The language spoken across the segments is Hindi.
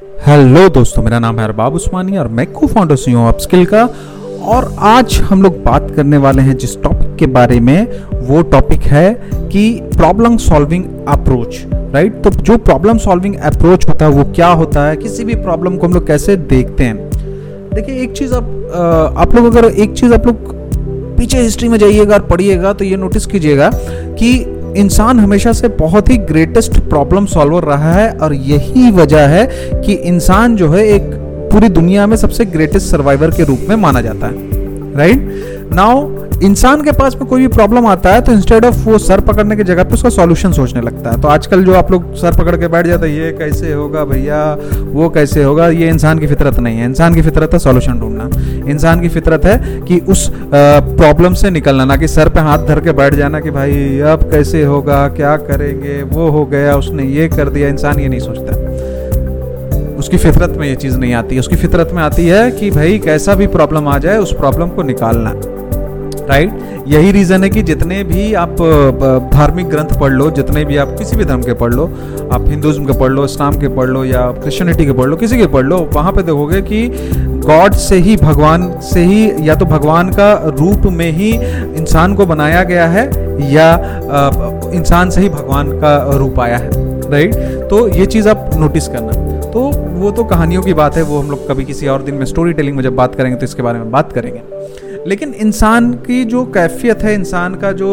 हेलो दोस्तों, मेरा नाम है अरबाब उस्मानी और मैं को फाउंडर सी हूँ अपस्किल का। और आज हम लोग बात करने वाले हैं जिस टॉपिक के बारे में, वो टॉपिक है कि प्रॉब्लम सॉल्विंग अप्रोच राइट तो जो प्रॉब्लम सॉल्विंग अप्रोच होता है, वो क्या होता है? किसी भी प्रॉब्लम को हम लोग कैसे देखते हैं? देखिए, एक चीज़ आप आप लोग अगर, एक चीज़ आप लोग पीछे हिस्ट्री में जाइएगा और पढ़िएगा तो ये नोटिस कीजिएगा कि इंसान हमेशा से बहुत ही ग्रेटेस्ट प्रॉब्लम सॉल्वर रहा है और यही वजह है कि इंसान जो है एक पूरी दुनिया में सबसे ग्रेटेस्ट सर्वाइवर के रूप में माना जाता है। राइट नाउ इंसान के पास में कोई भी प्रॉब्लम आता है तो इंस्टेड ऑफ़ वो सर पकड़ने की जगह पे उसका सॉल्यूशन सोचने लगता है। तो आजकल जो आप लोग सर पकड़ के बैठ जाते हैं, ये कैसे होगा भैया, वो कैसे होगा, ये इंसान की फितरत नहीं है। इंसान की फितरत है सॉल्यूशन ढूंढना। इंसान की फितरत है कि उस प्रॉब्लम से निकलना, ना कि सर पे हाथ धर के बैठ जाना कि भाई, अब कैसे होगा, क्या करेंगे, वो हो गया, उसने ये कर दिया। इंसान ये नहीं सोचता। उसकी फितरत में ये चीज़ नहीं आती। उसकी फितरत में आती है कि भाई, कैसा भी प्रॉब्लम आ जाए, उस प्रॉब्लम को निकालना। राइट यही रीज़न है कि जितने भी आप धार्मिक ग्रंथ पढ़ लो, जितने भी आप किसी भी धर्म के पढ़ लो, आप हिंदुज़म के पढ़ लो, इस्लाम के पढ़ लो या क्रिश्चियनिटी के पढ़ लो, किसी के पढ़ लो, वहाँ पे देखोगे कि गॉड से ही भगवान से ही, या तो भगवान का रूप में ही इंसान को बनाया गया है, या इंसान से ही भगवान का रूप आया है। राइट तो ये चीज़ आप नोटिस करना। तो वो तो कहानियों की बात है, वो हम लोग कभी किसी और दिन में स्टोरी टेलिंग में जब बात करेंगे तो इसके बारे में बात करेंगे। लेकिन इंसान की जो कैफियत है, इंसान का जो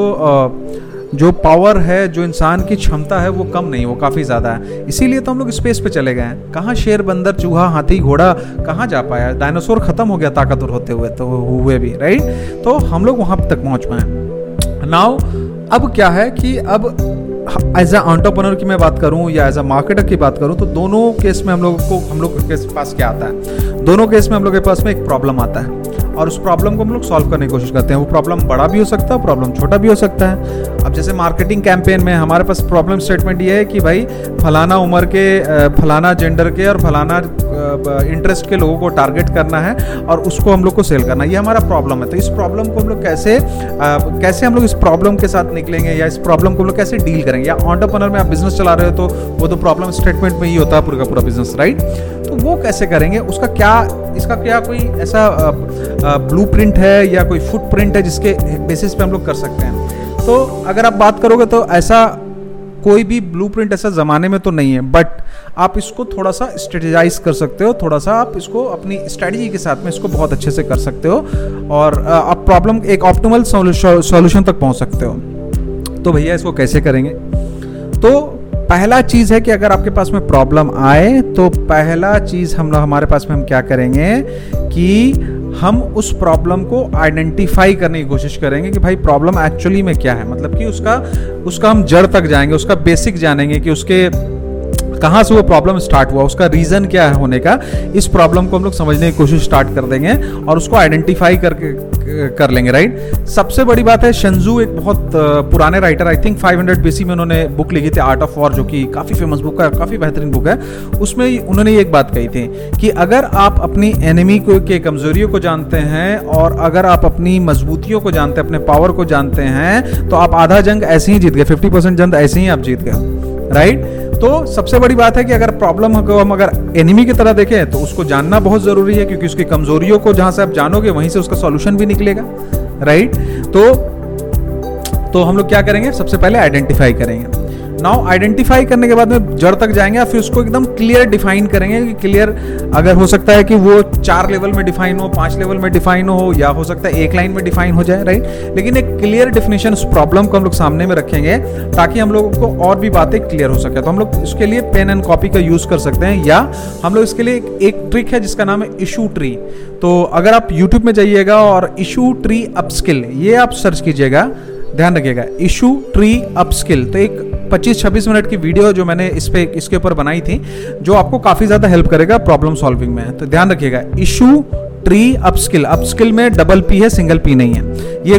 जो पावर है, जो इंसान की क्षमता है, वो कम नहीं, वो काफ़ी ज़्यादा है। इसीलिए तो हम लोग स्पेस पे चले गए हैं। कहाँ शेर बंदर, चूहा, हाथी, घोड़ा, कहाँ जा पाया? डायनासोर ख़त्म हो गया ताकतवर होते हुए तो हुए भी राइट तो हम लोग वहाँ तक पहुँच पाए। नाउ अब क्या है कि अब एज अ ऑन्टरप्रनर की मैं बात करूँ या एज अ मार्केटर की बात करूँ तो दोनों केस में हम लोग को, हम लोग के पास क्या आता है? दोनों केस में हम लोग के पास में एक प्रॉब्लम आता है। और उस प्रॉब्लम को हम लोग सॉल्व करने की कोशिश करते हैं। वो प्रॉब्लम बड़ा भी हो सकता है प्रॉब्लम छोटा भी हो सकता है। अब जैसे मार्केटिंग कैंपेन में हमारे पास प्रॉब्लम स्टेटमेंट ये है कि भाई फलाना उम्र के फलाना जेंडर के और फलाना इंटरेस्ट के लोगों को टारगेट करना है और उसको हम लोग को सेल करना है। ये हमारा प्रॉब्लम है। तो इस प्रॉब्लम को हम लोग कैसे कैसे हम लोग इस प्रॉब्लम के साथ निकलेंगे या इस प्रॉब्लम को हम लोग कैसे डील करेंगे? या ऑन्टरप्रनर में आप बिज़नेस चला रहे हो तो वो तो प्रॉब्लम स्टेटमेंट में ही होता है पूरा का पूरा बिज़नेस राइट तो वो कैसे करेंगे? उसका क्या, इसका क्या कोई ऐसा ब्लू प्रिंट है या कोई फुट प्रिंट है जिसके बेसिस पे हम लोग कर सकते हैं? तो अगर आप बात करोगे तो ऐसा कोई भी ब्लूप्रिंट ऐसा ज़माने में तो नहीं है बट आप इसको थोड़ा सा स्ट्रेटेजाइज कर सकते हो, थोड़ा सा आप इसको अपनी स्ट्रेटजी के साथ में इसको बहुत अच्छे से कर सकते हो और आप प्रॉब्लम एक ऑप्टिमल सॉल्यूशन तक पहुँच सकते हो। तो भैया इसको कैसे करेंगे? तो पहला चीज़ है कि अगर आपके पास में प्रॉब्लम आए तो पहला चीज़ हम, हमारे पास में हम क्या करेंगे कि हम उस प्रॉब्लम को आइडेंटिफाई करने की कोशिश करेंगे कि भाई प्रॉब्लम एक्चुअली में क्या है। मतलब कि उसका उसका हम जड़ तक जाएँगे, उसका बेसिक जानेंगे कि उसके कहाँ से वो प्रॉब्लम स्टार्ट हुआ, उसका रीज़न क्या है होने का, इस प्रॉब्लम को हम लोग समझने की कोशिश स्टार्ट कर देंगे और उसको आइडेंटिफाई करके, कर लेंगे राइट सबसे बड़ी बात है शंजू एक बहुत पुराने राइटर आई थिंक 500 बीसी में उन्होंने बुक लिखी थी आर्ट ऑफ़ वॉर जो कि काफ़ी फ़ेमस बुक है, काफ़ी बेहतरीन बुक है। उसमें उन्होंने एक बात कही थी कि अगर आप अपनी एनिमी को, के कमजोरियों को जानते हैं और अगर आप अपनी मजबूतियों को जानते हैं, अपने पावर को जानते हैं तो आप आधा जंग ऐसे ही जीत गए फिफ्टी परसेंट जंग ऐसे ही आप जीत गए राइट तो सबसे बड़ी बात है कि अगर प्रॉब्लम को हम अगर एनिमी की तरह देखें तो उसको जानना बहुत ज़रूरी है, क्योंकि उसकी कमजोरियों को जहाँ से आप जानोगे, वहीं से उसका सॉल्यूशन भी निकलेगा राइट तो तो हम लोग क्या करेंगे? सबसे पहले आइडेंटिफाई करेंगे। नाउ आइडेंटिफाई करने के बाद में जड़ तक जाएँगे या फिर उसको एकदम क्लियर डिफाइन करेंगे कि क्लियर अगर हो सकता है कि वो चार लेवल में डिफाइन हो पाँच लेवल में डिफाइन हो या हो सकता है एक लाइन में डिफाइन हो जाए राइट लेकिन एक क्लियर डिफिनेशन उस प्रॉब्लम को हम लोग सामने में रखेंगे ताकि हम लोगों को और भी बातें क्लियर हो सके। तो हम लोग इसके लिए पेन एंड कॉपी का यूज़ कर सकते हैं या हम लोग इसके लिए एक, एक ट्रिक है जिसका नाम है इशू ट्री तो अगर आप यूट्यूब में जाइएगा और इशू ट्री अपस्किल ये आप सर्च कीजिएगा ध्यान रखिएगा इशू ट्री अपस्किल तो एक 25-26 मिनट की वीडियो जो मैंने इस पे, इसके ऊपर बनाई थी, जो आपको काफ़ी ज़्यादा हेल्प करेगा प्रॉब्लम सॉल्विंग में। तो ध्यान रखिएगा इशू ट्री अपस्किल अपस्किल में डबल पी है सिंगल पी नहीं है। ये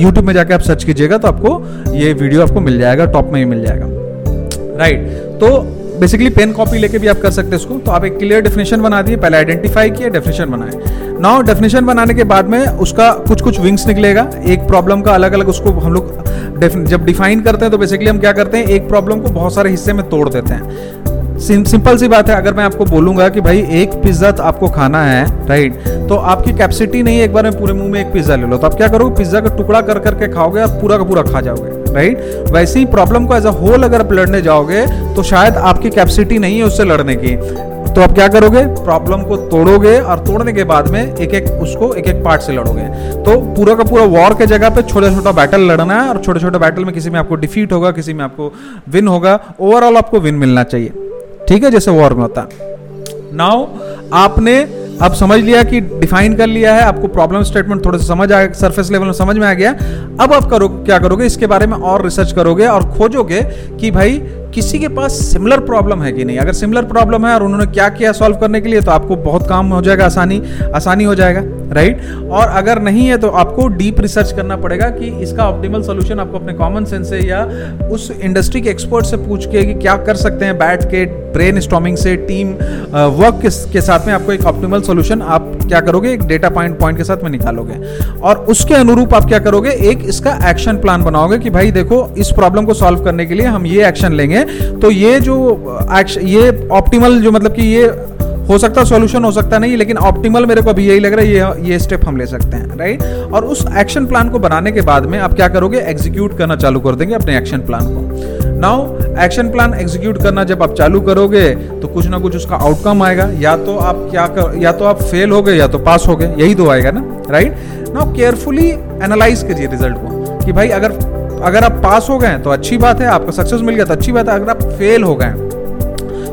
यूट्यूब में जाके आप सर्च कीजिएगा तो आपको ये वीडियो आपको मिल जाएगा टॉप में ही मिल जाएगा। राइट तो बेसिकली पेन कॉपी लेके भी आप कर सकते हैं इसको। तो आप एक क्लियर डेफिनेशन बना दिए, पहले आइडेंटिफाई किए डेफिनेशन बनाए। नाउ डेफिनेशन बनाने के बाद में उसका कुछ कुछ विंग्स निकलेगा। एक प्रॉब्लम का अलग अलग उसको हम लोग जब डिफाइन करते हैं तो बेसिकली हम क्या करते हैं? एक प्रॉब्लम को बहुत सारे हिस्से में तोड़ देते हैं। सिंपल सी बात है, अगर मैं आपको बोलूँगा कि भाई एक पिज्जा आपको खाना है राइट तो आपकी कैपेसिटी नहीं एक बार में पूरे मुँह में एक पिज्जा ले लो। तो आप क्या करोगे? पिज्जा का टुकड़ा कर, करके खाओगे और पूरा का पूरा खा जाओगे राइट वैसे ही प्रॉब्लम को एज अ होल अगर आप लड़ने जाओगे तो शायद आपकी कैपेसिटी नहीं है उससे लड़ने की। तो आप क्या करोगे? प्रॉब्लम को तोड़ोगे और तोड़ने के बाद में एक एक उसको एक एक पार्ट से लड़ोगे। तो पूरा का पूरा वॉर के जगह पे छोटा छोटा बैटल लड़ना है और छोटे छोटे बैटल में किसी में आपको डिफीट होगा, किसी में आपको विन होगा। ओवरऑल आपको विन मिलना चाहिए। ठीक है? जैसे वॉर में होता है। नाउ आपने अब समझ लिया कि डिफाइन कर लिया है, आपको प्रॉब्लम स्टेटमेंट थोड़ा सा समझ आ सरफेस लेवल में समझ में आ गया। अब आप करो, क्या करोगे? इसके बारे में और रिसर्च करोगे और खोजोगे कि भाई किसी के पास सिमिलर प्रॉब्लम है कि नहीं? अगर सिमिलर प्रॉब्लम है और उन्होंने क्या किया सॉल्व करने के लिए तो आपको बहुत काम हो जाएगा आसानी आसानी हो जाएगा राइट और अगर नहीं है तो आपको डीप रिसर्च करना पड़ेगा कि इसका ऑप्टिमल सोल्यूशन आपको अपने कॉमन सेंस से या उस इंडस्ट्री के एक्सपर्ट से पूछ के कि क्या कर सकते हैं बैठ के ब्रेन स्टॉमिंग से टीम वर्क के, के साथ में आपको एक ऑप्टिमल सोल्यूशन आप क्या करोगे? एक डेटा पॉइंट पॉइंट के साथ में निकालोगे। और उसके अनुरूप आप क्या करोगे? एक इसका एक्शन प्लान बनाओगे कि भाई देखो इस प्रॉब्लम को सॉल्व करने के लिए हम ये एक्शन लेंगे तो ये जो एक्शन ये ऑप्टिमल जो मतलब कि ये हो सकता सॉल्यूशन हो सकता नहीं, लेकिन ऑप्टिमल मेरे को अभी यही लग रहा है, ये ये स्टेप हम ले सकते हैं राइट और उस एक्शन प्लान को बनाने के बाद में आप क्या करोगे? एग्जीक्यूट करना चालू कर देंगे अपने एक्शन प्लान को। नाउ एक्शन प्लान एग्जीक्यूट करना जब आप चालू करोगे तो कुछ ना कुछ उसका आउटकम आएगा। या तो आप क्या कर, या तो आप फेल हो गए, या तो पास हो गए, यही तो आएगा ना राइट नाउ केयरफुली एनालाइज कीजिए रिज़ल्ट को कि भाई अगर अगर आप पास हो गए तो अच्छी बात है, आपको सक्सेस मिल गया तो अच्छी बात है, अगर आप फेल हो गए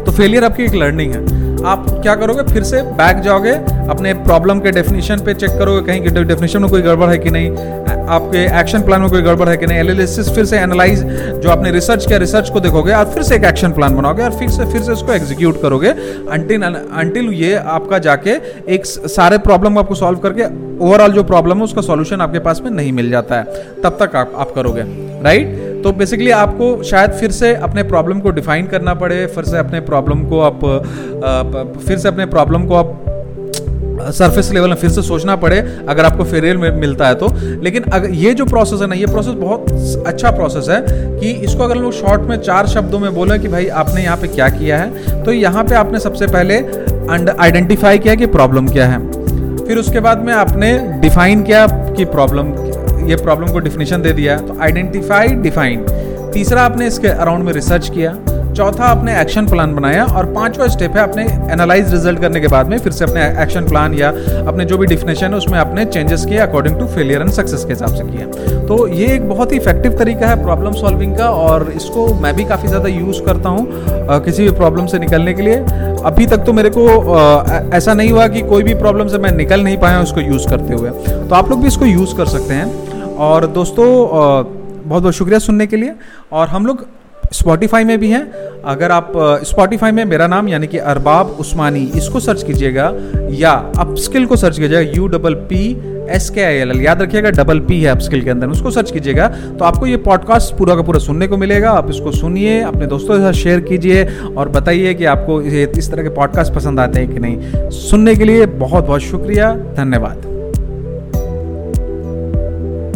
तो फेलियर आपकी एक लर्निंग है। आप क्या करोगे, फिर से बैक जाओगे, अपने प्रॉब्लम के डेफिनेशन पे चेक करोगे, कहीं डेफिनेशन में कोई गड़बड़ है कि नहीं आपके एक्शन प्लान में कोई गड़बड़ है कि नहीं? एनालिसिस फिर से एनालाइज जो आपने रिसर्च किया रिसर्च को देखोगे और फिर से एक एक्शन प्लान बनाओगे और फिर से फिर से उसको एग्जीक्यूट करोगे अंटिल अंटिल ये आपका जाके एक सारे प्रॉब्लम आपको सॉल्व करके ओवरऑल जो प्रॉब्लम है उसका सॉल्यूशन आपके पास में नहीं मिल जाता है। तब तक आप, आप करोगे राइट तो बेसिकली आपको शायद फिर से अपने प्रॉब्लम को डिफाइन करना पड़े फिर से अपने प्रॉब्लम को आप फिर से अपने प्रॉब्लम को आप सरफेस लेवल में फिर से सोचना पड़े, अगर आपको फेरियल मिलता है तो। लेकिन अगर ये जो प्रोसेस है ना, ये प्रोसेस बहुत अच्छा प्रोसेस है कि इसको अगर लोग शॉर्ट में चार शब्दों में बोले कि भाई आपने यहाँ पे क्या किया है तो यहाँ पे आपने सबसे पहले आइडेंटिफाई किया कि प्रॉब्लम क्या है। फिर उसके बाद में आपने डिफाइन किया कि प्रॉब्लम ये प्रॉब्लम को डिफिनेशन दे दिया तो आइडेंटिफाई डिफाइन तीसरा आपने इसके अराउंड में रिसर्च किया। चौथा आपने एक्शन प्लान बनाया और पांचवा स्टेप है आपने एनालाइज रिज़ल्ट करने के बाद में फिर से अपने एक्शन प्लान या अपने जो भी डिफिनेशन है उसमें आपने चेंजेस किए according to failure and success के हिसाब से किया तो ये एक बहुत ही इफ़ेक्टिव तरीका है प्रॉब्लम सॉल्विंग का और इसको मैं भी काफ़ी ज़्यादा यूज़ करता हूँ किसी भी प्रॉब्लम से निकलने के लिए। अभी तक तो मेरे को ऐसा नहीं हुआ कि कोई भी प्रॉब्लम से मैं निकल नहीं पाया उसको यूज़ करते हुए। तो आप लोग भी इसको यूज़ कर सकते हैं। और दोस्तों बहुत बहुत शुक्रिया सुनने के लिए। और हम लोग स्पॉटिफाई में भी हैं। अगर आप स्पॉटिफाई में मेरा नाम यानी कि अरबाब उस्मानी, इसको सर्च कीजिएगा या अपस्किल को सर्च कीजिएगा, यू डबल पी एस के आई एल एल, याद रखिएगा, डबल पी है अपस्किल के अंदर, उसको सर्च कीजिएगा तो आपको ये पॉडकास्ट पूरा का पूरा सुनने को मिलेगा। आप इसको सुनिए, अपने दोस्तों के साथ शेयर कीजिए और बताइए कि आपको इस तरह के पॉडकास्ट पसंद आते हैं कि नहीं। सुनने के लिए बहुत बहुत शुक्रिया, धन्यवाद।